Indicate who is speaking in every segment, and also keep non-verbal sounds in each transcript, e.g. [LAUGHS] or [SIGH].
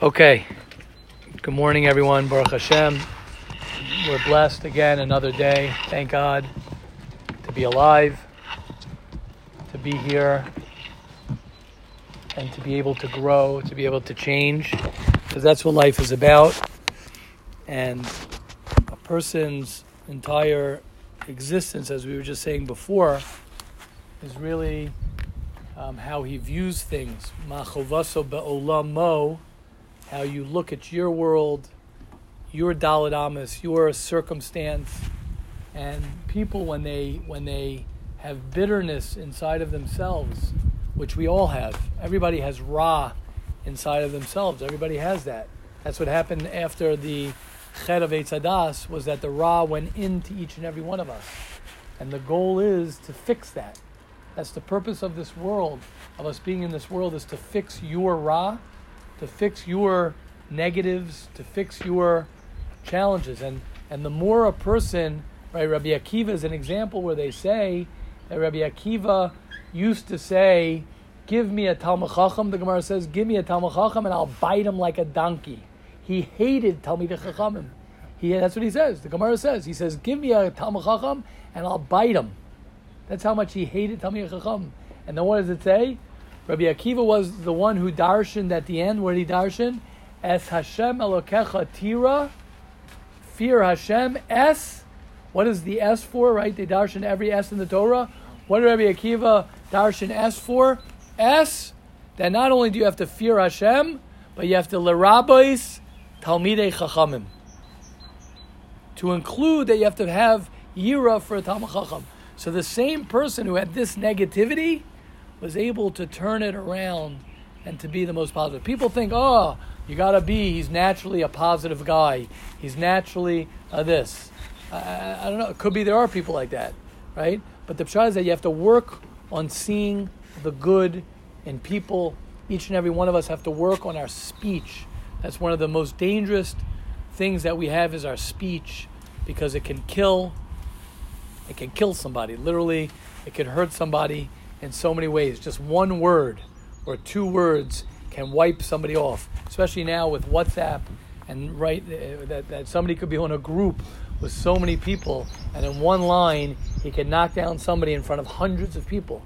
Speaker 1: Okay. Good morning, everyone. Baruch Hashem. We're blessed again, another day. Thank God to be alive, to be here, and to be able to grow, to be able to change, because that's what life is about. And a person's entire existence, as we were just saying before, is really um, how he views things. Machovaso be'olamo how you look at your world, your daled amos, your circumstance, and people when they when they have bitterness inside of themselves, which we all have. Everybody has ra inside of themselves. Everybody has that. That's what happened after the chet of Eitz Hadaas was that the ra went into each and every one of us. And the goal is to fix that. That's the purpose of this world, of us being in this world, is to fix your ra to fix your negatives, to fix your challenges. And, and the more a person, right, Rabbi Akiva is an example where they say that Rabbi Akiva used to say, Give me a Talmud Chacham. The Gemara says, Give me a Talmud Chacham and I'll bite him like a donkey. He hated Talmud Chachamim. He, that's what he says. The Gemara says, He says, Give me a Talmud Chacham and I'll bite him. That's how much he hated Talmud Chacham. And then what does it say? Rabbi Akiva was the one who darshaned at the end. Where did he darshan? Es Hashem Elokecha Tira. Fear Hashem. S. What is the S for? Right? They darshan every S in the Torah. What did Rabbi Akiva darshan S for? S. That not only do you have to fear Hashem, but you have to lerabais talmidei chachamim. To include that you have to have yira for a talmud chacham. So the same person who had this negativity was able to turn it around and to be the most positive. People think, oh, you got to be, he's naturally a positive guy. He's naturally uh, this. I, I, don't know. It could be there are people like that, right? But the pshat is that you have to work on seeing the good in people. Each and every one of us have to work on our speech. That's one of the most dangerous things that we have is our speech because it can kill. It can kill somebody. Literally, it can hurt somebody in so many ways. Just one word or two words can wipe somebody off, especially now with WhatsApp and right uh, that, that somebody could be on a group with so many people and in one line he can knock down somebody in front of hundreds of people.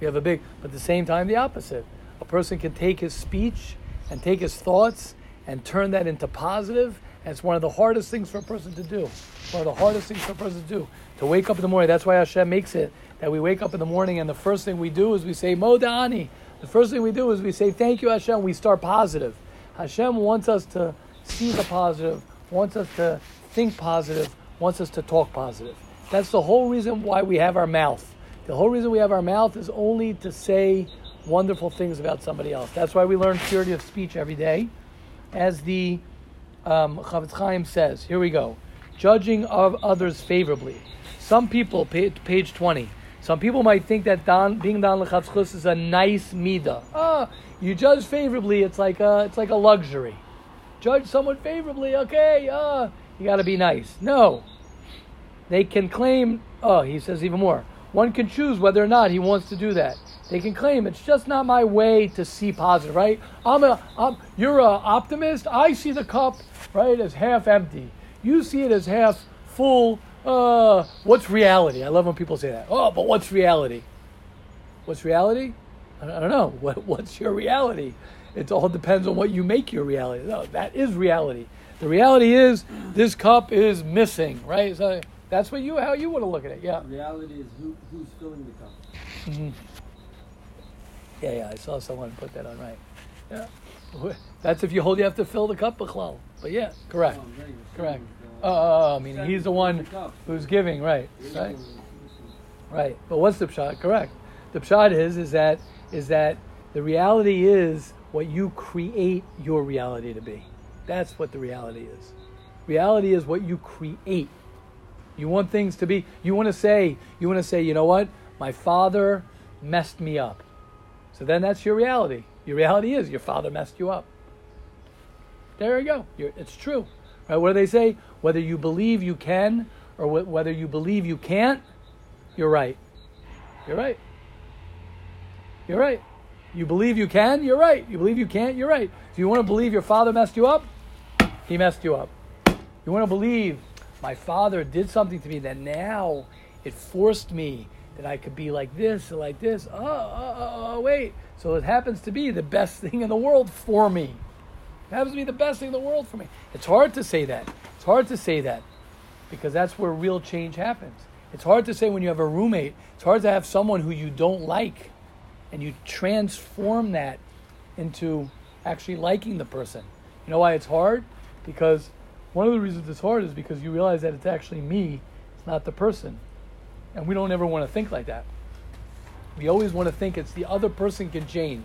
Speaker 1: We have a big, but at the same time the opposite. A person can take his speech and take his thoughts and turn that into positive. And it's one of the hardest things for a person to do. One of the hardest things for a person to do. To wake up in the morning. That's why Hashem makes it that we wake up in the morning and the first thing we do is we say Modani. The first thing we do is we say thank you Hashem. We start positive. Hashem wants us to see the positive, wants us to think positive, wants us to talk positive. That's the whole reason why we have our mouth. The whole reason we have our mouth is only to say wonderful things about somebody else. That's why we learn purity of speech every day. As the um, Chafetz Chaim says, here we go. Judging of others favorably. Some people, page 20, some people might think that dan, being dan lechatzchus is a nice midah. Ah, you judge favorably. It's like a, it's like a luxury. Judge someone favorably. Okay, ah, you got to be nice. No, they can claim. Oh, he says even more. One can choose whether or not he wants to do that. They can claim it's just not my way to see positive, right? I'm a, I'm, you're an optimist. I see the cup right as half empty. You see it as half full uh, what's reality? I love when people say that. Oh, but what's reality? What's reality? I don't know. [LAUGHS] What, what's your reality? It all depends on what you make your reality. No, that is reality. The reality is this cup is missing, right? So that's what you how you want to look at it. Yeah.
Speaker 2: Reality is who, who's filling the cup.
Speaker 1: Mm-hmm. Yeah, yeah. I saw someone put that on right. Yeah. [LAUGHS] That's if you hold, you have to fill the cup, But yeah, correct, oh, correct. Oh, oh, oh, I mean, he's the one who's giving, right? Right. Right. But what's the pshat? Correct. The pshat is is that is that the reality is what you create your reality to be. That's what the reality is. Reality is what you create. You want things to be. You want to say. You want to say. You know what? My father messed me up. So then that's your reality. Your reality is your father messed you up. There you go. You're, it's true. Right? What do they say? Whether you believe you can or wh- whether you believe you can't, you're right. You're right. You're right. You believe you can, you're right. You believe you can't, you're right. If you want to believe your father messed you up, he messed you up. You want to believe my father did something to me that now it forced me that I could be like this like this. Oh, oh, oh, oh, wait. So it happens to be the best [LAUGHS] thing in the world for me. It happens to be the best thing in the world for me. It's hard to say that. It's hard to say that because that's where real change happens. It's hard to say when you have a roommate. It's hard to have someone who you don't like and you transform that into actually liking the person. You know why it's hard? Because one of the reasons it's hard is because you realize that it's actually me, it's not the person. And we don't ever want to think like that. We always want to think it's the other person can change.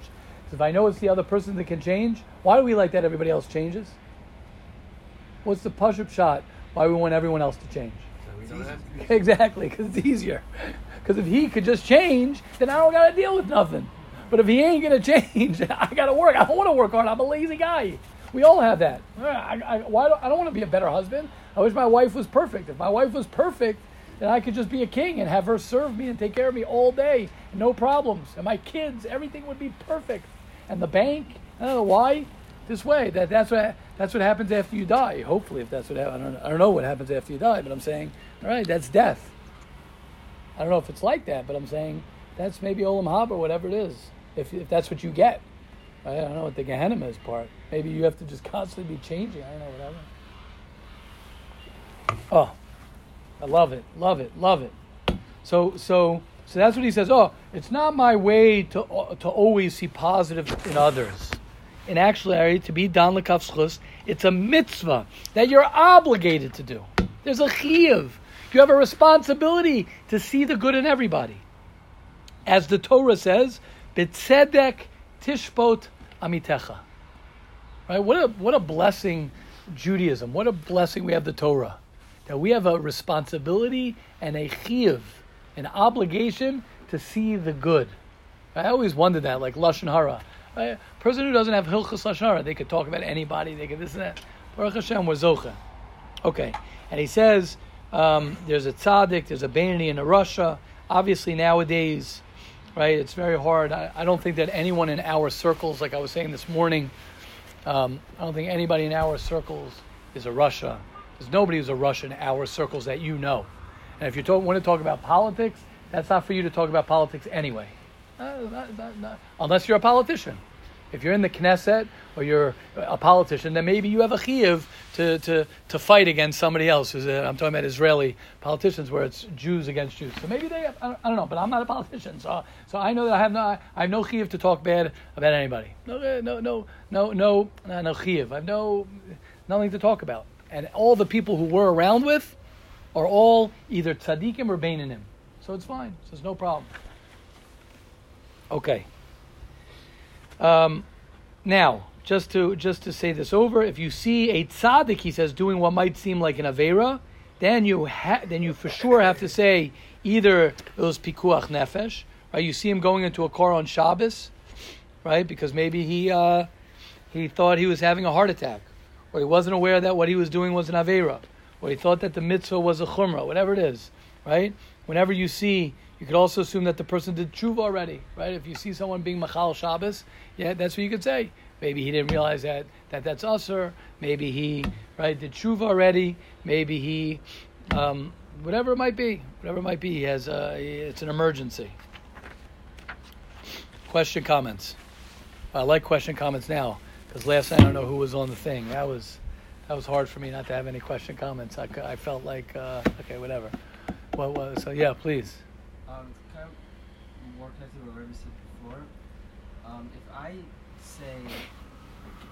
Speaker 1: If I know it's the other person that can change, why do we like that everybody else changes? What's the push up shot? Why we want everyone else to change? [LAUGHS] Exactly, because it's easier. Because if he could just change, then I don't got to deal with nothing. But if he ain't going [LAUGHS] to change, I got to work. I don't want to work hard. I'm a lazy guy. We all have that. I, I, why do, I don't want to be a better husband. I wish my wife was perfect. If my wife was perfect, then I could just be a king and have her serve me and take care of me all day, no problems. And my kids, everything would be perfect. And the bank, I don't know why, this way. That that's what that's what happens after you die. Hopefully, if that's what I don't I don't know what happens after you die, but I'm saying, all right, that's death. I don't know if it's like that, but I'm saying that's maybe Olam Haba or whatever it is. If if that's what you get, I don't know what the Gehenna is part. Maybe you have to just [LAUGHS] constantly be changing. I don't know whatever. Oh, I love it, love it, love it. So so so that's what he says. Oh, it's not my way to uh, to always see positive in others. In actuality, to be dan lekavschus, it's a mitzvah that you're obligated to do. There's a chiyuv. You have a responsibility to see the good in everybody. As the Torah says, "B'tzedek tishbot amitecha." Right? What a what a blessing Judaism. What a blessing we have the Torah. That we have a responsibility and a chiyuv, an obligation to see the good. I always wondered that, like lashon hara. A person who doesn't have hilchas lashon hara, they could talk about anybody. They could this and that. Baruch Hashem, we're zocha. Okay, and he says um, there's a tzaddik, there's a Bainani in rasha. Obviously nowadays, right? It's very hard. I, I don't think that anyone in our circles, like I was saying this morning, um, I don't think anybody in our circles is a rasha. There's nobody who's a Russian in our circles that you know. And if you talk, want to talk about politics, that's not for you to talk about politics anyway. Uh, not, not, not, unless you're a politician. If you're in the Knesset or you're a politician, then maybe you have a chiyuv to, to, to fight against somebody else. I'm talking about Israeli politicians where it's Jews against Jews. So maybe they, have, I, don't, I don't know, but I'm not a politician, so so I know that I have no I have no chiyuv to talk bad about anybody. No eh, no no no no no no chiyuv. I have no nothing to talk about. And all the people who we're around with are all either tzaddikim or bainanim. So it's fine. So there's no problem. Okay. Um, now, just to just to say this over, if you see a tzaddik, he says, doing what might seem like an avera, then you ha- then you for sure have to say either those pikuach nefesh, right? You see him going into a car on Shabbos, right? Because maybe he uh, he thought he was having a heart attack, or he wasn't aware that what he was doing was an avera, or he thought that the mitzvah was a chumrah, whatever it is, right? Whenever you see you could also assume that the person did tshuva already, right? If you see someone being machal Shabbos, yeah, that's what you could say. Maybe he didn't realize that, that that's usher. Maybe he right did tshuva already. Maybe he, um, whatever it might be, whatever it might be, he has a, it's an emergency. Question comments. I like question comments now because last night I don't know who was on the thing. That was that was hard for me not to have any question comments. I, I felt like uh, okay, whatever. Well, well, so yeah, please.
Speaker 2: Um, kind of more connected to what Rebbe said before. Um, if I say,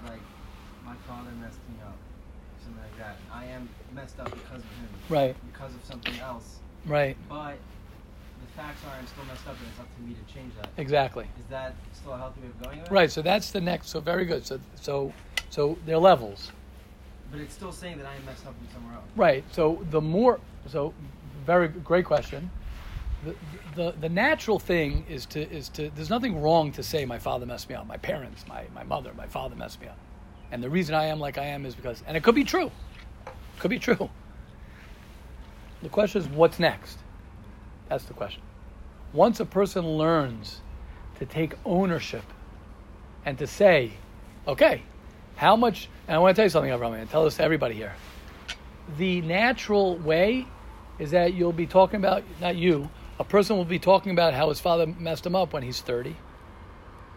Speaker 2: like, my father messed me up, something like that, I am messed up because of him.
Speaker 1: Right.
Speaker 2: Because of something else.
Speaker 1: Right.
Speaker 2: But the facts are I'm still messed up, and it's up to me to change that.
Speaker 1: Exactly.
Speaker 2: Is that still a healthy way of going? About
Speaker 1: Right.
Speaker 2: It?
Speaker 1: So that's the next. So very good. So so so there are levels.
Speaker 2: But it's still saying that I am messed up somewhere else.
Speaker 1: Right. So the more. So very great question. The, the, the natural thing is to is to there's nothing wrong to say my father messed me up my parents my, my mother my father messed me up and the reason I am like I am is because and it could be true could be true the question is what's next that's the question once a person learns to take ownership and to say, okay, how much? And I want to tell you something, Avraham, and tell this to everybody here. The natural way is that you'll be talking about not you. A person will be talking about how his father messed him up when he's thirty,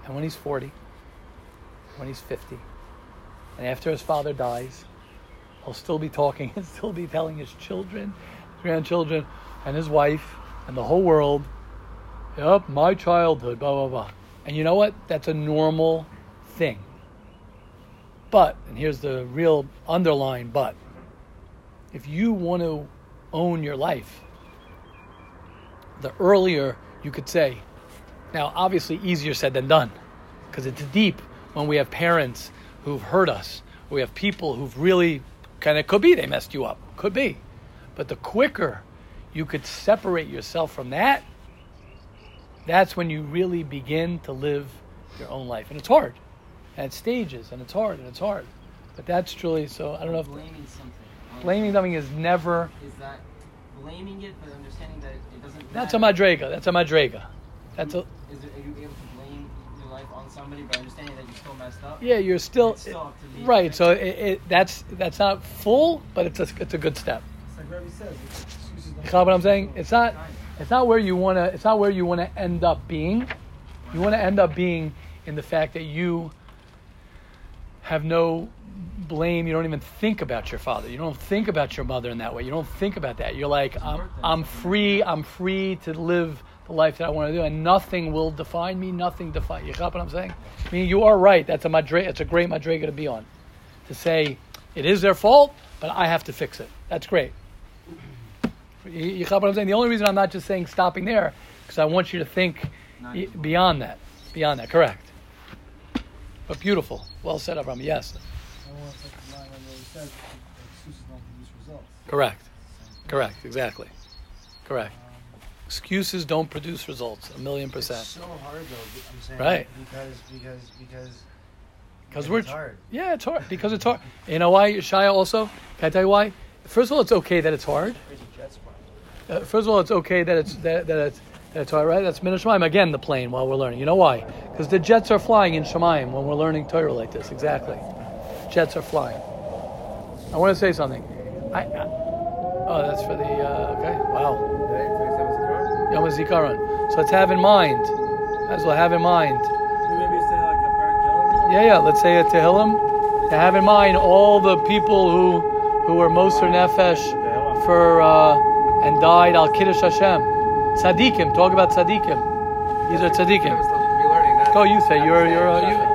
Speaker 1: and when he's forty, when he's fifty, and after his father dies, he'll still be talking [LAUGHS] and still be telling his children, his grandchildren, and his wife, and the whole world, yep, my childhood, blah blah blah. And you know what? That's a normal thing. But, and here's the real underlying but. If you want to own your life, the earlier you could say, now obviously easier said than done, because it's deep when we have parents who've hurt us, we have people who've really kind of could be they messed you up, could be. But the quicker you could separate yourself from that, that's when you really begin to live your own life. And it's hard. And it's stages and it's hard and it's hard. But that's truly so I don't know if
Speaker 2: blaming something.
Speaker 1: blaming something is never
Speaker 2: Is that blaming it, but understanding that it doesn't.
Speaker 1: that's a
Speaker 2: matter.
Speaker 1: madrega. That's a madrega. That's a
Speaker 2: Is it, are you able to blame your life on somebody by understanding that you're still messed up?
Speaker 1: yeah, you're still
Speaker 2: It's still up to me.
Speaker 1: right. So it, it, that's that's not full, but it's a, it's a good step.
Speaker 3: It's like Rebbe says, excuses don't
Speaker 1: You know what I'm saying? It's not it's not where you wanna it's not where you wanna end up being. You wanna end up being in the fact that you have no blame. You don't even think about your father. You don't think about your mother in that way. You don't think about that. You're like, I'm, I'm free. I'm free to live the life that I want to do, and nothing will define me. Nothing define you. Got what I'm saying? I mean, you are right. That's a madre. It's a great madrega to be on. To say it is their fault, but I have to fix it. That's great. You, got what I'm saying? The only reason I'm not just saying stopping there, because I want you to think beyond that. Beyond that, correct. But beautiful. Well said, Abraham. Yes,
Speaker 3: I don't want to take the line where he says excuses don't produce results.
Speaker 1: correct. Correct. Exactly. Correct. Excuses don't produce results. A million
Speaker 4: It's
Speaker 1: percent.
Speaker 4: so hard though. I'm saying
Speaker 1: Right.
Speaker 4: because because because
Speaker 1: Because we're
Speaker 4: it's hard.
Speaker 1: yeah, it's hard. Because it's hard. You know why, Shia? Also, can I tell you why? First of all, it's okay that it's hard.
Speaker 4: Crazy jet spot.
Speaker 1: Uh, first of all, it's okay that it's that, that it's that it's all right. That's Min Shemaim again, the plane while we're learning. You know why? Because the jets are flying in Shemaim when we're learning Torah like this. Exactly, jets are flying. I want to say something. I, I oh, that's for the uh, okay. Wow, Yom HaZikaron. So let's have in mind. As well have in mind.
Speaker 3: maybe say like a Barak Geller or something?
Speaker 1: Yeah, yeah. Let's say a Tehillim to have in mind all the people who who were Moser Nefesh for uh, and died al Kiddush Hashem. Tzaddikim. Talk about tzaddikim. These are tzaddikim. Go, you say you're you're uh,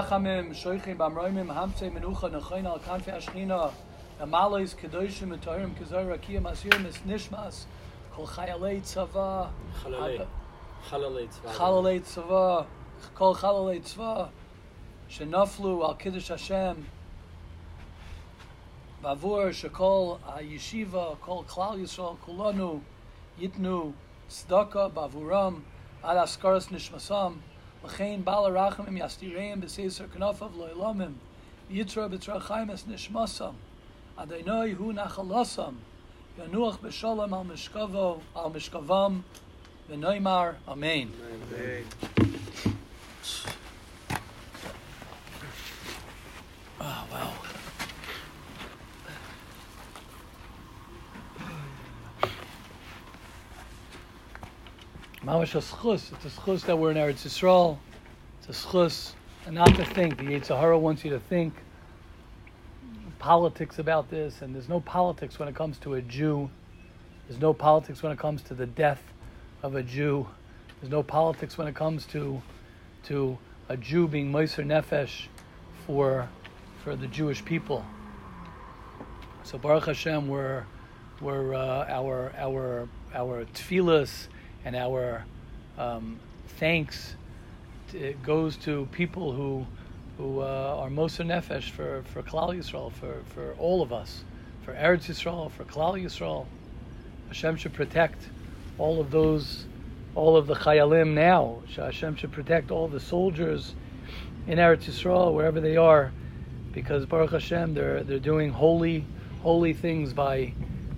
Speaker 1: Kalmale Rachamim, Shoichim Bamroimim, Hamtze Menucha, Nechoin Al Kanfe Ashchina, Amales Kedoshim, Torim Kazar Rakia Masirim, Es Nishmas, Kol Chayalei Tzava,
Speaker 5: Chalalei. Chalalei tzvah.
Speaker 1: Chalalei Tzava, Kol Chalalei Tzava, Shenaflu Al Kiddush Hashem, בעבור שכל הישיבה, כל כלל ישראל, כולנו ייתנו צדקה בעבורם עד אסכרס נשמסם, L'chein bal Yastiraim yastireim b'seisar k'nafav lo'ilamim yitra b'trachayim es nishmasam adonai hu nachalasam yanuach b'shalom al mishkavo al mishkavam v'noimar amen. amen. Mamash. It's a schus that we're in Eretz Yisrael. It's a schus, and not to think. The Yetzer Hara wants you to think politics about this, and there's no politics when it comes to a Jew. There's no politics when it comes to the death of a Jew. There's no politics when it comes to to a Jew being Moiser Nefesh for for the Jewish people. So Baruch Hashem, we're, we're uh, our our our tefillas and our um, thanks goes to people who who uh, are Moser Nefesh for for Klal Yisrael, for for all of us, for Eretz Yisrael, for Klal Yisrael. Hashem should protect all of those, all of the Chayalim now. Hashem should protect all the soldiers in Eretz Yisrael, wherever they are, because Baruch Hashem, they're they're doing holy holy things by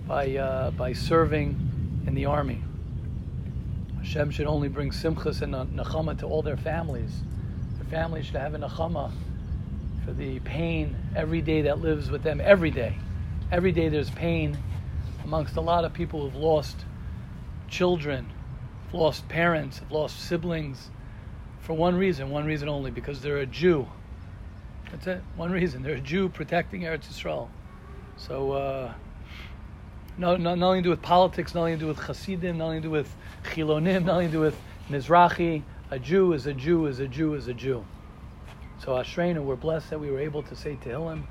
Speaker 1: by uh, by serving in the army. Hashem should only bring simchas and nachama to all their families. Their families should have a nachama for the pain every day that lives with them. Every day, every day there's pain amongst a lot of people who've lost children, lost parents, have lost siblings, for one reason, one reason only, because they're a Jew. That's it. One reason. They're a Jew protecting Eretz Yisrael. So, uh, no, no, nothing to do with politics, nothing to do with Hasidim, nothing to do with Chilonim, nothing to do with Mizrahi. A Jew is a Jew is a Jew is a Jew. So Ashreinu, we're blessed that we were able to say Tehillim.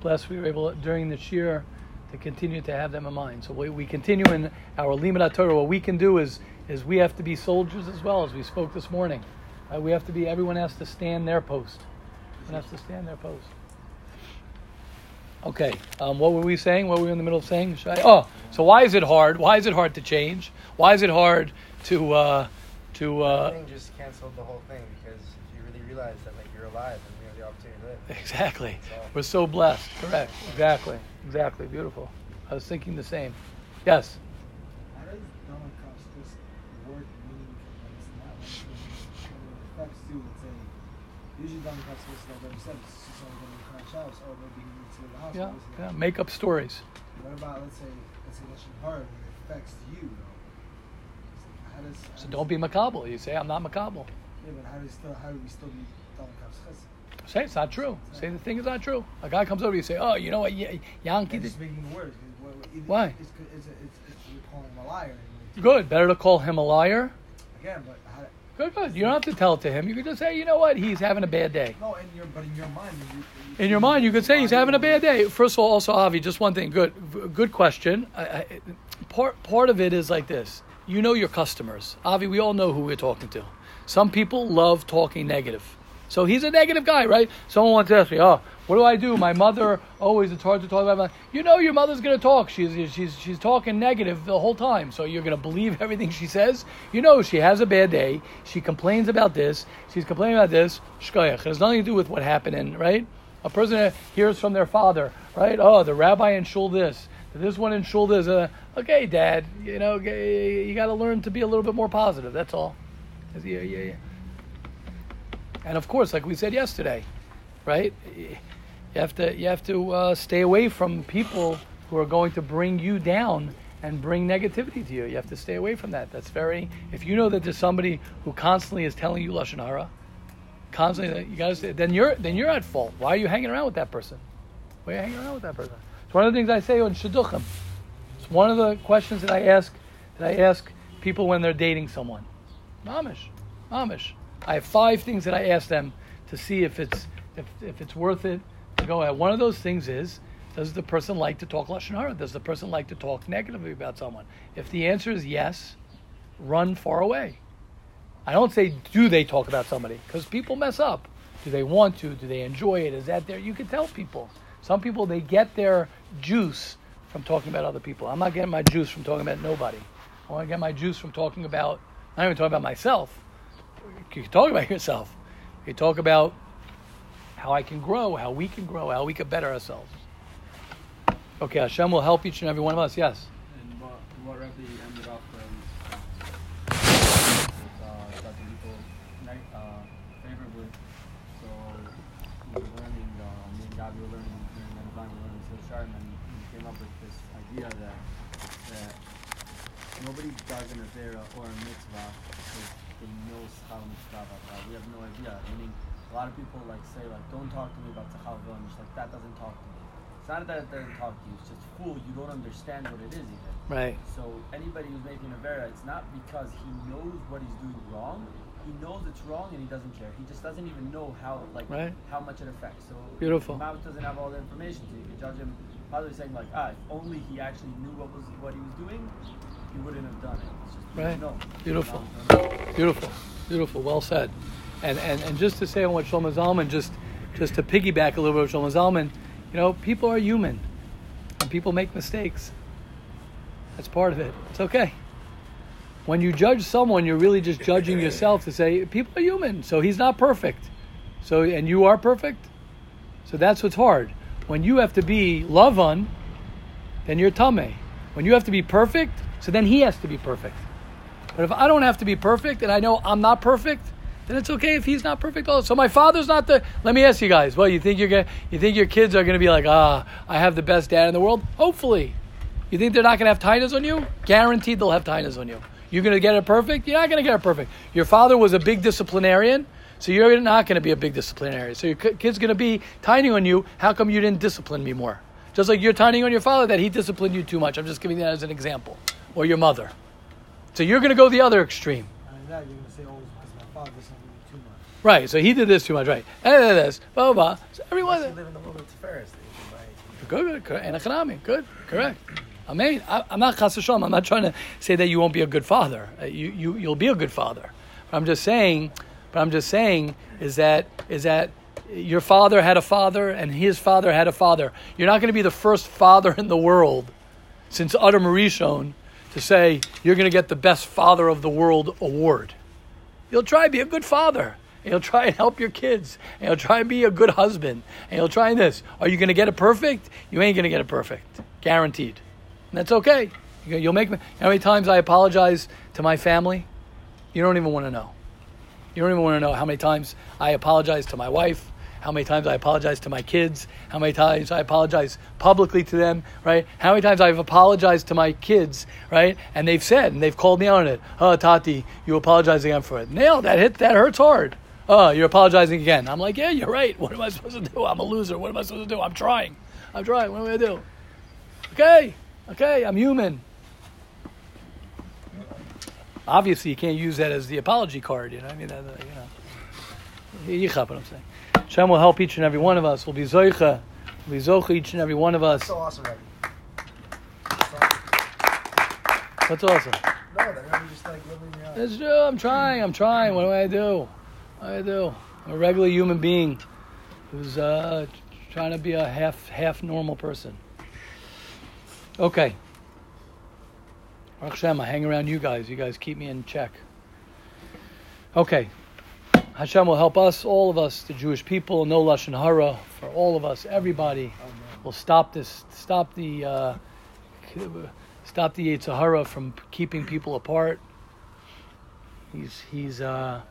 Speaker 1: Blessed we were able during this year to continue to have them in mind. So we, we continue in our Limud Torah. What we can do is is we have to be soldiers as well as we spoke this morning. Uh, we have to be. Everyone has to stand their post. Everyone has to stand their post. Okay. Um, what were we saying? What were we in the middle of saying? I, oh, so why is it hard? Why is it hard to change? Why is it hard to uh, to? Uh,
Speaker 4: thing just canceled the whole thing because you really realize that like you're alive and you have the opportunity to live.
Speaker 1: Exactly.
Speaker 4: So-
Speaker 1: We're so blessed. Correct. Exactly. Exactly. Beautiful. I was thinking the same. Yes.
Speaker 3: How does Donald Cox this word meaning when it's not like when it affects you, let's say, usually Donald Cox was like I said, it's just only going to crash house or maybe he needs to leave the house.
Speaker 1: Yeah. Yeah. Make up stories.
Speaker 3: What about, let's say, let's say Lashon Hara, it affects you, though? How does, how
Speaker 1: So
Speaker 3: does-
Speaker 1: don't be mekabel. You say I'm not mekabel.
Speaker 3: Yeah, but how do we still, how do we still be Donald
Speaker 1: Say it's not true. Say the thing is not true. A guy comes over, you say, "Oh, you know what, Y- Yankee did."
Speaker 3: just making the words. 'cause what- what- either-
Speaker 1: Why?
Speaker 3: It's, it's, it's, it's, you're calling him a liar.
Speaker 1: Good. Better to call him a liar.
Speaker 3: Again, but
Speaker 1: Good. Good. You don't have to tell it to him. You can just say, "You know what, he's having a bad day."
Speaker 3: no, in your, but in your mind, you, you,
Speaker 1: In your mind, you could say he's having a bad day. First of all, also Avi, just one thing. Good, good question. I, I, part part of it is like this. You know your customers, Avi. We all know who we're talking to. Some people love talking negative. So he's a negative guy, right? Someone wants to ask me, "Oh, what do I do? My mother always it's hard to talk about." My, you know, your mother's going to talk. She's she's she's talking negative the whole time. So you're going to believe [LAUGHS] everything she says. You know, she has a bad day. She complains about this. She's complaining about this. Shkoyach. It has nothing to do with what happened, in, right? A person hears from their father, right? Oh, the rabbi in shul this, this one in shul this. Uh, okay, dad, you know, you got to learn to be a little bit more positive. That's all. Yeah, yeah, yeah. And of course, like we said yesterday, right? You have to you have to uh, stay away from people who are going to bring you down and bring negativity to you. You have to stay away from that. That's very. If you know that there's somebody who constantly is telling you lashon hara, constantly, you gotta say, then you're then you're at fault. Why are you hanging around with that person? Why are you hanging around with that person? It's one of the things I say on shidduchim. It's one of the questions that I ask that I ask people when they're dating someone. Mamish, mamish. I have five things that I ask them to see if it's if, if it's worth it go ahead. One of those things is does the person like to talk lashon hara? Does the person like to talk negatively about someone? If the answer is yes, run far away. I don't say do they talk about somebody because people mess up. Do they want to? Do they enjoy it? Is that there? You can tell people. Some people they get their juice from talking about other people. I'm not getting my juice from talking about nobody. I want to get my juice from talking about not even talking about myself. You can talk about yourself. You talk about how I can grow, how we can grow, how we can better ourselves. Okay, Hashem will help each and every one of us. Yes.
Speaker 6: And what, what ended up with uh, the people uh, favorably. So we were learning, uh, me and were learning were learning Sharm, and we came up with this idea that that nobody does an Avera or a mitzvah because they know Mitzvah. Uh, we have no idea. Meaning, a lot of people like say like, "Don't talk to me about Tzachal V'on." Just like that doesn't talk to me. It's not that it doesn't talk to you. It's just fool. You don't understand what it is even.
Speaker 1: Right.
Speaker 6: So anybody who's making a vera, it's not because he knows what he's doing wrong. He knows it's wrong and he doesn't care. He just doesn't even know how like
Speaker 1: Right.
Speaker 6: how much it affects. So
Speaker 1: Beautiful.
Speaker 6: Mavis doesn't have all the information, so you can judge him. Probably saying like, ah, if only he actually knew what was what he was doing, he wouldn't have done it. It's just
Speaker 1: Right.
Speaker 6: doesn't.
Speaker 1: Beautiful. Beautiful, beautiful, well said. And and, and just to say on what Shlomo Zalman, just just to piggyback a little bit of Shlomo Zalman, you know, people are human, and people make mistakes. That's part of it. It's okay. When you judge someone, you're really just judging [LAUGHS] yourself to say people are human. So he's not perfect. So and you are perfect. So that's what's hard. When you have to be lavan, then you're tame. When you have to be perfect, so then he has to be perfect. But if I don't have to be perfect and I know I'm not perfect, then it's okay if he's not perfect. Also, so my father's not the. Let me ask you guys. Well, you think you're gonna? You think your kids are gonna be like, ah, I have the best dad in the world? Hopefully. You think they're not gonna have tainas on you? Guaranteed they'll have tainas on you. You're gonna get it perfect? You're not gonna get it perfect. Your father was a big disciplinarian, so you're not gonna be a big disciplinarian. So your ki- kid's gonna be tiny on you. How come you didn't discipline me more? Just like you're tiny on your father that he disciplined you too much. I'm just giving that as an example. Or your mother. So you're gonna go the other extreme.
Speaker 3: That you're gonna say, oh, my father doesn't do too much.
Speaker 1: Right. So he did this too much. Right. And then this. Blah blah. blah. So everyone.
Speaker 4: Live in the world of Tiferes?
Speaker 1: Good. Good. And economic. Good. Correct. I mean, I, I'm not chas. I'm not trying to say that you won't be a good father. Uh, You you you'll be a good father. But I'm just saying. But I'm just saying is that is that your father had a father and his father had a father. You're not going to be the first father in the world since Adam Rishon to say you're going to get the best father of the world award. You'll try to be a good father. And you'll try and help your kids. And you'll try and be a good husband. And you'll try this. Are you going to get it perfect? You ain't going to get it perfect. Guaranteed. And that's okay. You- You'll make me. How many times I apologize to my family? You don't even want to know. You don't even want to know how many times I apologize to my wife, how many times I apologize to my kids, how many times I apologize publicly to them, right? How many times I've apologized to my kids, right? And they've said and they've called me on it. Oh, Tati, you apologize again for it. Nail that hit that hurts hard. Oh, you're apologizing again. I'm like, yeah, you're right. What am I supposed to do? I'm a loser. What am I supposed to do? I'm trying. I'm trying. What am I gonna do? Okay, okay, I'm human. Obviously, you can't use that as the apology card. You know, I mean, that, you know, you what I'm saying. Shem will help each and every one of us. We'll be zoicha, we'll be zoicha each and every one of us.
Speaker 4: That's so awesome?
Speaker 1: That's awesome.
Speaker 4: No, that just like living your
Speaker 1: That's true. I'm trying. I'm trying. What do I do? I do? A regular human being who's uh, trying to be a half half normal person. Okay. Baruch I hang around you guys. You guys keep me in check. Okay. Hashem will help us, all of us, the Jewish people, no lashon hara for all of us, everybody. will stop this, stop the, uh, stop the Yetzer Hara from keeping people apart. He's he's uh,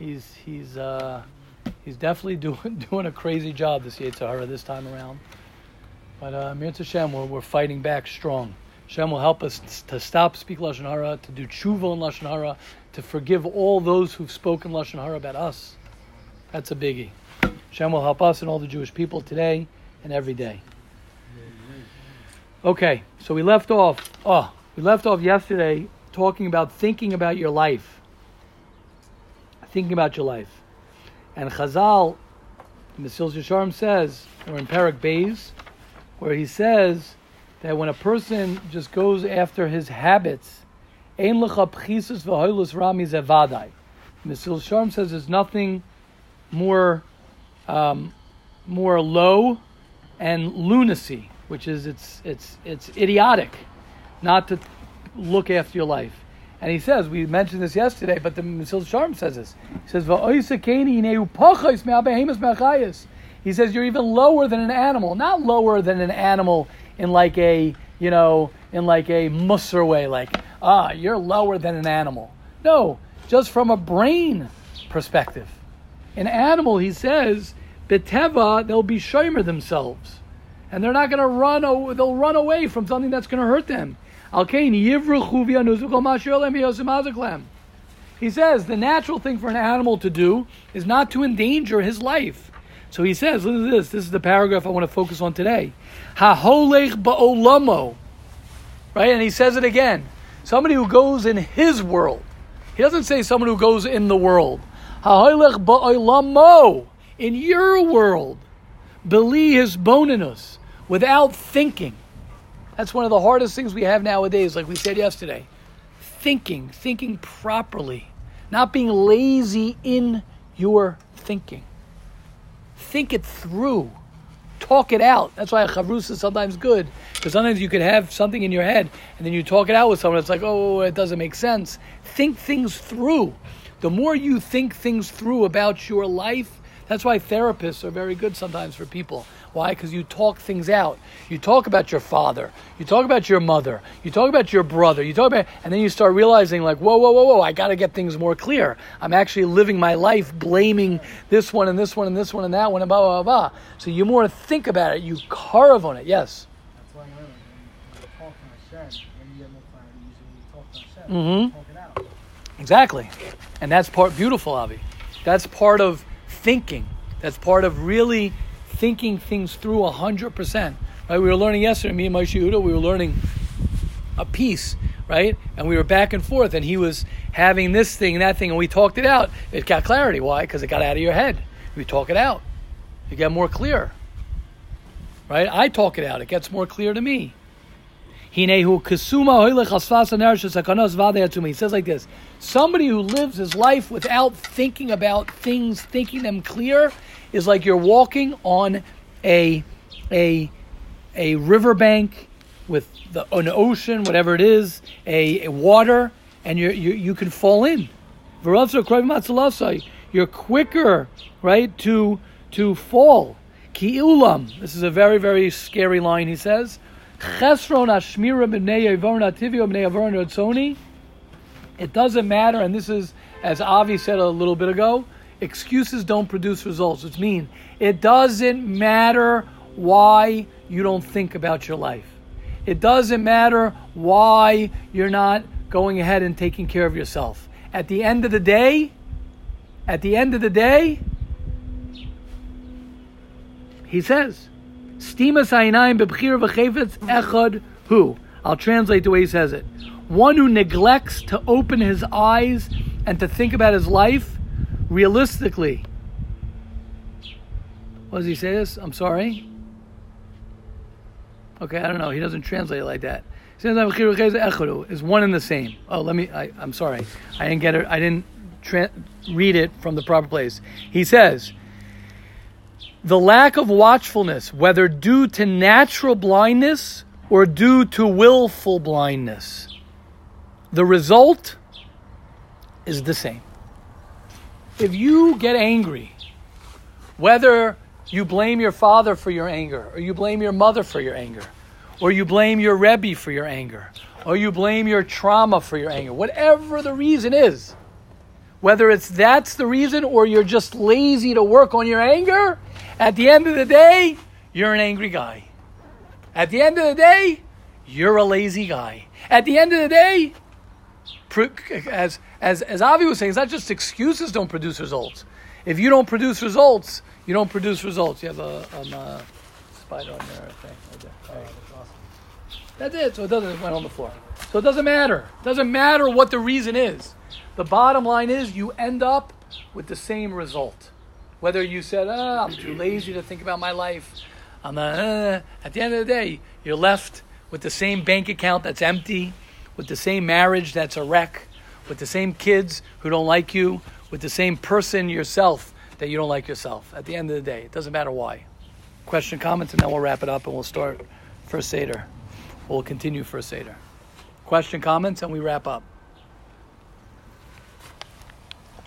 Speaker 1: he's he's uh, he's definitely [LAUGHS] doing doing a crazy job this Yetzer Hara this time around. But uh, Mir Hashem, we're, we're fighting back strong. Hashem will help us to stop speak lashon hara, to do tshuva in lashon hara, to forgive all those who've spoken lashon hara about us. That's a biggie. Hashem will help us and all the Jewish people today and every day. Okay, so we left off. Oh, we left off yesterday talking about thinking about your life, thinking about your life, and Chazal, Mesillas Yesharim says, or in Perek Beis, where he says that when a person just goes after his habits, ein lecha pchisus v'hoilus rami zevadai. Mesillas Yesharim says there's nothing more, um, more low and lunacy, which is it's it's it's idiotic not to look after your life. And he says, we mentioned this yesterday, but the Mesil Sharm says this. He says, He says, you're even lower than an animal. Not lower than an animal in like a, you know, in like a musser way, like, ah, you're lower than an animal. No, just from a brain perspective. An animal, he says, beteva, they'll be shomer themselves. And they're not going to run, they'll run away from something that's going to hurt them. He says the natural thing for an animal to do is not to endanger his life. So he says, listen to this. This is the paragraph I want to focus on today. Right? And he says it again. Somebody who goes in his world. He doesn't say someone who goes in the world. In your world. Beli hisbonenus. Without thinking. That's one of the hardest things we have nowadays, like we said yesterday. Thinking, thinking properly, not being lazy in your thinking. Think it through. Talk it out. That's why a chavrus is sometimes good. Because sometimes you could have something in your head and then you talk it out with someone. It's like, oh, it doesn't make sense. Think things through. The more you think things through about your life, that's why therapists are very good sometimes for people why? Because you talk things out. You talk about your father. You talk about your mother. You talk about your brother. You talk about, and then you start realizing, like, whoa, whoa, whoa, whoa! I got to get things more clear. I'm actually living my life blaming this one and this one and this one and that one and blah blah blah. So you more think about it. You carve on it. Yes.
Speaker 3: That's why when you talk to when you get more clarity, when you talk to Hashem,
Speaker 1: mm-hmm.
Speaker 3: talk it out.
Speaker 1: Exactly. And that's part beautiful, Avi. That's part of thinking. That's part of really thinking things through hundred percent. Right? We were learning yesterday, me and Moshe Yehuda, we were learning a piece, right? And we were back and forth, and he was having this thing and that thing, and we talked it out. It got clarity. Why? Because it got out of your head. We talk it out. You get more clear. Right? I talk it out. It gets more clear to me. He says like this: Somebody who lives his life without thinking about things, thinking them clear, is like you're walking on a a a riverbank with the, an ocean, whatever it is, a, a water, and you you can fall in. You're quicker, right, to to fall. Ki ulam. This is a very very scary line. He says. Chesron Ashmira b'nei Tivio b'nei. It doesn't matter, and this is, as Avi said a little bit ago, excuses don't produce results. Which means it doesn't matter why you don't think about your life. It doesn't matter why you're not going ahead and taking care of yourself. At the end of the day, at the end of the day, he says, Stimas Ainayim bebchir v'chefetz echad hu. I'll translate the way he says it. One who neglects to open his eyes and to think about his life realistically. What does he say this? I'm sorry. Okay, I don't know. He doesn't translate it like that. Is one and the same. Oh, let me. I, I'm sorry. I didn't get it. I didn't tra- read it from the proper place. He says, the lack of watchfulness, whether due to natural blindness or due to willful blindness, the result is the same. If you get angry, whether you blame your father for your anger, or you blame your mother for your anger, or you blame your Rebbe for your anger, or you blame your trauma for your anger, whatever the reason is, whether it's that's the reason or you're just lazy to work on your anger, at the end of the day, you're an angry guy. At the end of the day, you're a lazy guy. At the end of the day, as as as Avi was saying, it's not just excuses don't produce results. If you don't produce results, you don't produce results. You have a, a spider on there, think. Right there. That's it. So it doesn't it went on the floor. So it doesn't matter. It doesn't matter what the reason is. The bottom line is you end up with the same result. Whether you said, oh, I'm too lazy to think about my life, I'm uh, at the end of the day, you're left with the same bank account that's empty, with the same marriage that's a wreck, with the same kids who don't like you, with the same person yourself that you don't like yourself. At the end of the day, it doesn't matter why. question, comments, and then we'll wrap it up and we'll start first Seder. We'll continue first Seder. Question, comments, and we wrap up.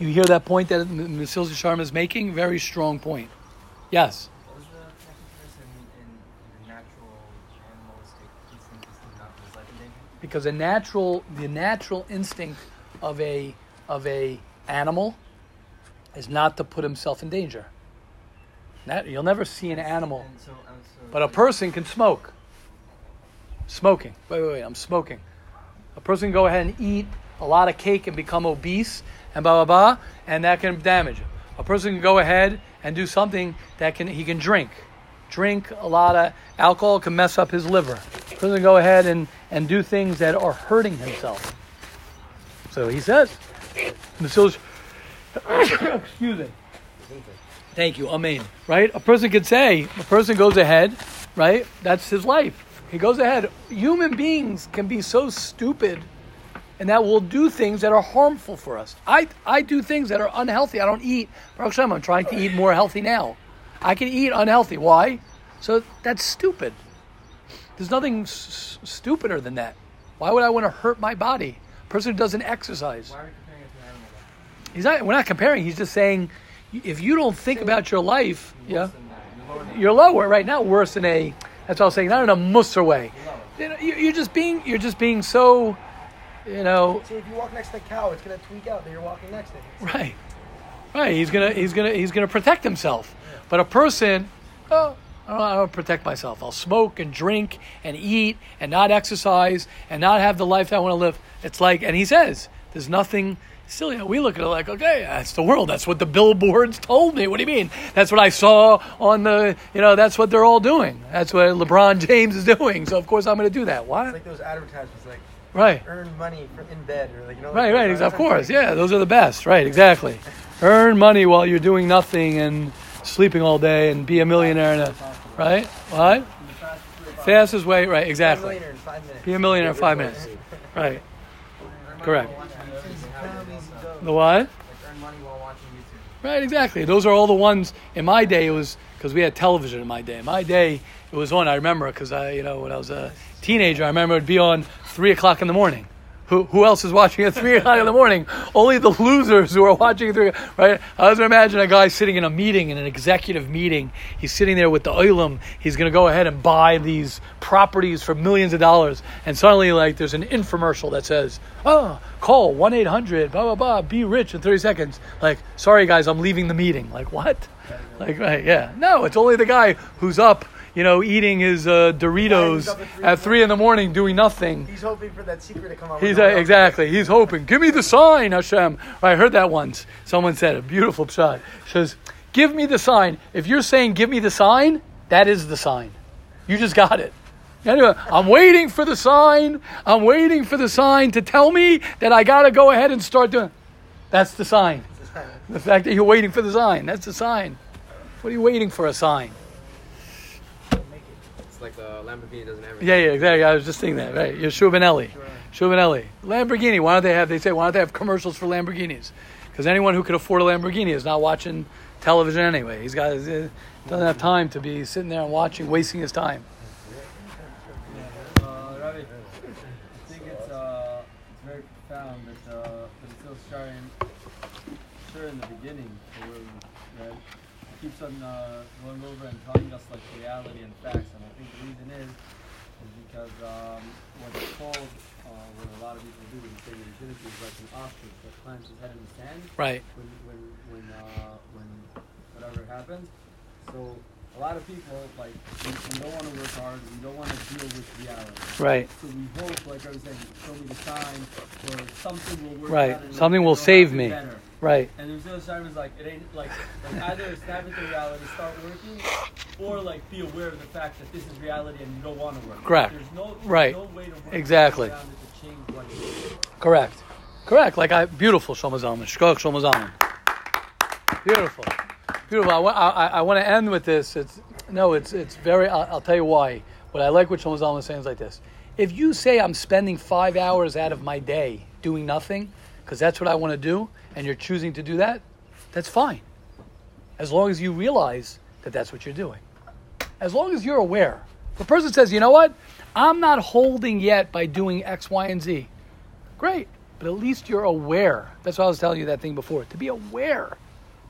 Speaker 1: You hear that point that Mesillas Yesharim is making? Very strong point. Yes.
Speaker 2: Was the connection to this in, in the natural animalistic instinct is to not put his life in danger?
Speaker 1: because a natural the natural instinct of a of a animal is not to put himself in danger. That, you'll never see an animal,
Speaker 2: so, so
Speaker 1: but a person can smoke. Smoking. Wait, wait, wait. I'm smoking. A person can go ahead and eat a lot of cake and become obese and blah blah blah, and that can damage him. A person can go ahead and do something that can he can drink. Drink a lot of alcohol can mess up his liver. A person can go ahead and, and do things that are hurting himself. So he says, [COUGHS] excuse me. Thank you. Amen. Right? A person could say, a person goes ahead, right? That's his life. He goes ahead. Human beings can be so stupid and that will do things that are harmful for us. I, I do things that are unhealthy. I don't eat. Baruch Hashem, I'm trying to eat more healthy now. I can eat unhealthy. Why? So that's stupid. There's nothing s- stupider than that. Why would I want to hurt my body? A person who doesn't exercise.
Speaker 2: why are we comparing it to an animal?
Speaker 1: He's not, we're not comparing. He's just saying, if you don't think about your life, yeah,
Speaker 2: than that. You're lower than
Speaker 1: you're lower right now. Worse than a. That's what I was saying. Not in a musser way. You know, you're just being. You're just being so. You know.
Speaker 4: See, if you walk next to a cow, it's gonna tweak out that you're walking next to it.
Speaker 1: Right. Right. He's gonna. He's gonna. He's gonna protect himself. But a person. Oh. I don't, I don't protect myself. I'll smoke and drink and eat and not exercise and not have the life that I want to live. It's like, and he says, there's nothing silly. We look at it like, okay, that's the world. That's what the billboards told me. What do you mean? That's what I saw on the, you know, that's what they're all doing. That's what LeBron [LAUGHS] James is doing. So of course I'm going to do that.
Speaker 4: Why?
Speaker 1: It's
Speaker 4: like those advertisements, like
Speaker 1: Right.
Speaker 4: earn money for, in bed, or like you know.
Speaker 1: Right,
Speaker 4: like,
Speaker 1: right, ex- of course. Yeah, those are the best. Right, exactly. Earn money while you're doing nothing and sleeping all day and be a millionaire. And a, right? What? Fastest way, right, exactly.
Speaker 4: millionaire in five minutes.
Speaker 1: Be a millionaire in five minutes. Right. Correct. The what?
Speaker 2: earn money while watching YouTube.
Speaker 1: Right, exactly. Those are all the ones. In my day, it was because we had television in my day. In my day, it was on. I remember because I, you know, when I was a teenager, I remember it'd be on three o'clock in the morning. Who, who else is watching at [LAUGHS] three o'clock in the morning? Only the losers who are watching at three. Right? I was imagine a guy sitting in a meeting, in an executive meeting. He's sitting there with the oilam. He's going to go ahead and buy these properties for millions of dollars, and suddenly, like, there's an infomercial that says, "Oh, call one eight hundred blah blah blah, be rich in thirty seconds." Like, sorry guys, I'm leaving the meeting. Like, what? Like, right? Yeah. No, it's only the guy who's up, you know, eating his uh, Doritos
Speaker 4: at three
Speaker 1: at three in the morning doing nothing.
Speaker 4: He's hoping for that secret to come out.
Speaker 1: He's uh,
Speaker 4: no one else
Speaker 1: exactly. He's hoping. Give me the sign, Hashem. I heard that once. Someone said a beautiful shot. Says, "Give me the sign." If you're saying, "Give me the sign," that is the sign. You just got it. Anyway, I'm waiting for the sign. I'm waiting for the sign to tell me that I got to go ahead and start doing. That's the sign. The fact that you're waiting for the sign. That's the sign. What are you waiting for? A sign.
Speaker 4: It's like the Lamborghini doesn't have.
Speaker 1: Yeah, yeah, exactly. I was just thinking that. Right, Yeshua Benelli. Yeshua Benelli. Lamborghini. Why don't they have? They say why don't they have commercials for Lamborghinis? Because anyone who could afford a Lamborghini is not watching television anyway. He's got uh, doesn't have time to be sitting there and watching, wasting his time.
Speaker 6: Uh, Ravi, I think it's uh, it's very profound that uh, that it's still starting, sure in the beginning, for where we. It keeps on uh, going over and telling us like reality and facts, and I think the reason is is because um, what's called uh, what a lot of people do in State Trinity is like an ostrich that plants his head in the sand
Speaker 1: Right.
Speaker 6: when when when uh, when whatever happens. So a lot of people like we, we don't want to work hard. We don't want to deal with reality.
Speaker 1: Right.
Speaker 6: So we hope, like I was saying, show me the sign, or something will work
Speaker 1: Right. Something
Speaker 6: it'll-
Speaker 1: save me.
Speaker 6: Better.
Speaker 1: Right.
Speaker 6: And there's no sign was like it ain't like, like either snap into reality, start working, or like be aware of the fact that this is reality and you don't want to work.
Speaker 1: Correct.
Speaker 6: There's no there's
Speaker 1: Right.
Speaker 6: no way to work
Speaker 1: Exactly.
Speaker 6: around it to change what it is.
Speaker 1: Correct. Correct. Like I beautiful Shlomo Zalman. Shkoch Shlomo Zalman. Beautiful. Beautiful. I, I, I want to end with this. It's no. It's it's very. I'll, I'll tell you why. What I like what Shlomo Zalman is saying is like this. If you say I'm spending five hours out of my day doing nothing because that's what I want to do, and you're choosing to do that, that's fine. As long as you realize that that's what you're doing. As long as you're aware. A person says, you know what? I'm not holding yet by doing X, Y, and Z. Great. But at least you're aware. That's why I was telling you that thing before. To be aware.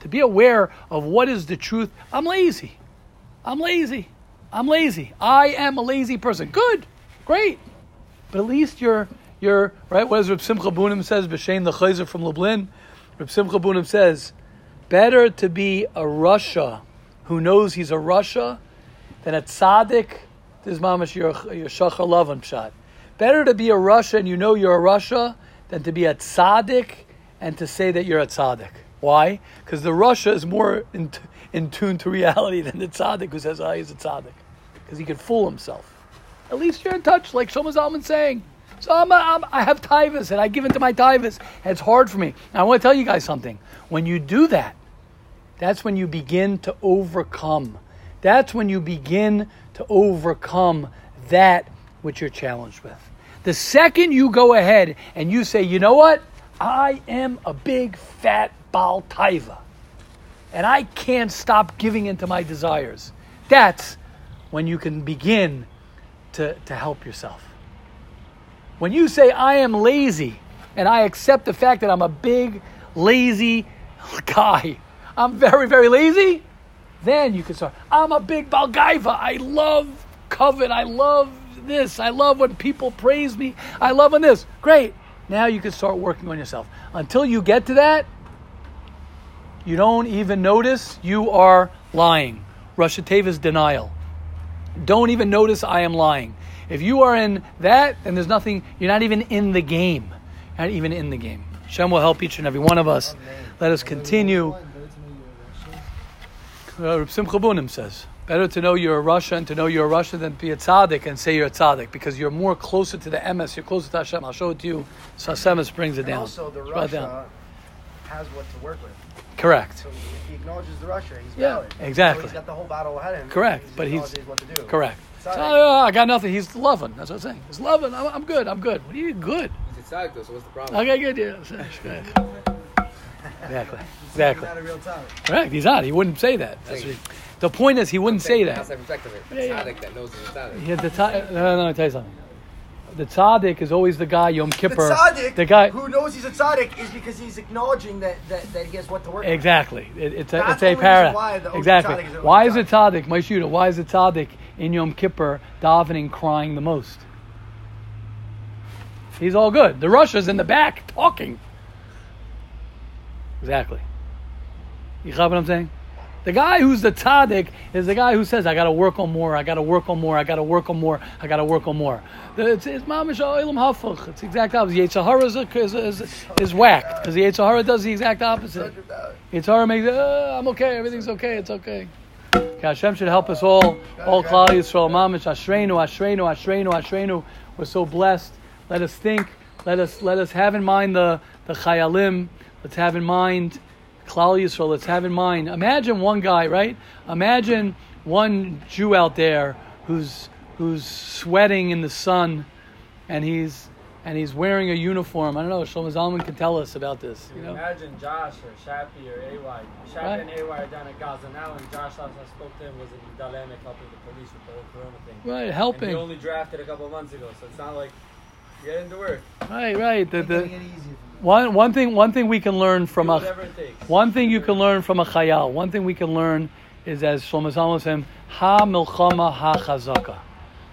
Speaker 1: To be aware of what is the truth. I'm lazy. I'm lazy. I'm lazy. I am a lazy person. Good. Great. But at least you're you're right. What does Reb Simcha Bunim says? B'shein the Chozeh from Lublin. Reb Simcha Bunim says, better to be a rasha who knows he's a rasha than a tzaddik. This is mamash your shachar lavan pshat. Better to be a rasha and you know you're a rasha than to be a tzaddik and to say that you're a tzaddik. Why? Because the rasha is more in, t- in tune to reality [LAUGHS] than the tzaddik who says, "Ah, he's a tzaddik," because he can fool himself. At least you're in touch, like Shlomo Zalman saying. So I'm, a, I'm, I have tivus and I give into my tivus. It's hard for me. And I want to tell you guys something. When you do that, that's when you begin to overcome. That's when you begin to overcome that which you're challenged with. The second you go ahead and you say, you know what? I am a big fat Baal Taiva. And I can't stop giving into my desires. That's when you can begin to, to help yourself. When you say, I am lazy, and I accept the fact that I'm a big, lazy guy, I'm very, very lazy, then you can start. I'm a big Balgaiva. I love kavod. I love this. I love when people praise me. I love when this. Great. Now you can start working on yourself. Until you get to that, you don't even notice you are lying. Russia Teva's denial. Don't even notice I am lying. If you are in that, then there's nothing, you're not even in the game. You're not even in the game. Shem will help each and every one of us. Let us continue.
Speaker 3: Better to know you're a Russian.
Speaker 1: Uh, Simcha Bunim says, better to know you're a Russian and to know you're a Russian than to be a tzaddik and say you're a tzaddik because you're more closer to the emes, you're closer to Hashem. I'll show it to you. So Sasemis brings it
Speaker 4: And
Speaker 1: down.
Speaker 4: also, the
Speaker 1: Write it down.
Speaker 4: rasha has what to work with.
Speaker 1: Correct.
Speaker 4: So if he acknowledges the rasha, he's
Speaker 1: Yeah,
Speaker 4: valid.
Speaker 1: exactly.
Speaker 4: So he's got the whole battle ahead of him.
Speaker 1: Correct,
Speaker 4: He
Speaker 1: but he's-
Speaker 4: acknowledges what to do.
Speaker 1: Correct. So, uh, I got nothing. He's loving. That's what I'm saying. He's loving. I'm, I'm good. I'm good. What are you good?
Speaker 5: He's a tzaddik though, so what's the problem?
Speaker 1: Okay, good. Yeah. [LAUGHS] Exactly. Exactly.
Speaker 3: He's not a real talent.
Speaker 1: Correct. He's not. He wouldn't say that. That's what he- the point is, he wouldn't say that.
Speaker 5: Outside perspective, a
Speaker 1: Yeah, yeah.
Speaker 5: tzaddik that knows he's a tzaddik.
Speaker 1: Yeah, the tzaddik, no, no, no, let tell you something. The tzaddik is always the guy Yom Kippur.
Speaker 4: The
Speaker 1: Kippur.
Speaker 4: tzaddik,
Speaker 1: the guy.
Speaker 4: who knows he's a tzaddik, is because he's acknowledging that, that, that he has what to work.
Speaker 1: Exactly. It, it's a,
Speaker 4: That's
Speaker 1: it's a
Speaker 4: only
Speaker 1: paradox.
Speaker 4: why
Speaker 1: Exactly.
Speaker 4: is
Speaker 1: Why is it
Speaker 4: tzaddik.
Speaker 1: tzaddik, my shooter? Why is it tzaddik in Yom Kippur davening, crying the most? He's all good. The rasha's in the back talking. Exactly. You got what I'm saying? The guy who's the tzaddik is the guy who says, "I got to work on more. I got to work on more. I got to work on more. I got to work on more." It's, it's mamish oilam hafuch. It's exact opposite. Yetzer Hara is, is, is, is whacked because the Yetzer Hara does the exact opposite. Yetzer Hara makes, uh, I'm okay. Everything's okay. It's okay. Okay, Hashem should help us all. All Klal Yisrael, mamish Ashreinu, Ashreinu, Ashreinu, Ashreinu. We're so blessed. Let us think. Let us let us have in mind the the chayalim. Let's have in mind Klal Yisrael. Let's have in mind. Imagine one guy, right? Imagine one Jew out there who's who's sweating in the sun, and he's and he's wearing a uniform. I don't know. Shlomo Zalman can tell us about this. You know,
Speaker 6: Imagine Josh or Shappy or AY. Shappy
Speaker 1: Right.
Speaker 6: and AY are down at Gaza now, and Josh last I spoke to him was in Dalemic helping the police with the whole Corona thing.
Speaker 1: right?
Speaker 6: And he
Speaker 1: Helping.
Speaker 6: only drafted a couple months ago, so it's not like get into work.
Speaker 1: Right, right. The,
Speaker 3: Ain't gonna
Speaker 1: the,
Speaker 3: get easier for me.
Speaker 1: one one thing one thing we can learn from a
Speaker 6: whatever it takes.
Speaker 1: One thing you can learn from a chayal, one thing we can learn is as Shlomo Zalman said, ha milchama ha chazaka.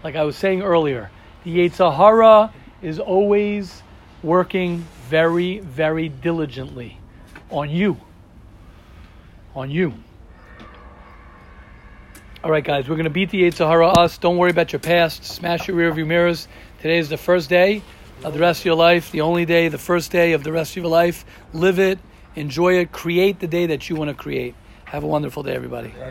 Speaker 1: Like I was saying earlier, the Yetzer Hara is always working very, very diligently on you. On you. All right, guys, we're going to beat the Yetzer Hara us. Don't worry about your past. Smash your rearview mirrors. Today is the first day of the rest of your life, the only day, the first day of the rest of your life. Live it, enjoy it, create the day that you want to create. Have a wonderful day, everybody.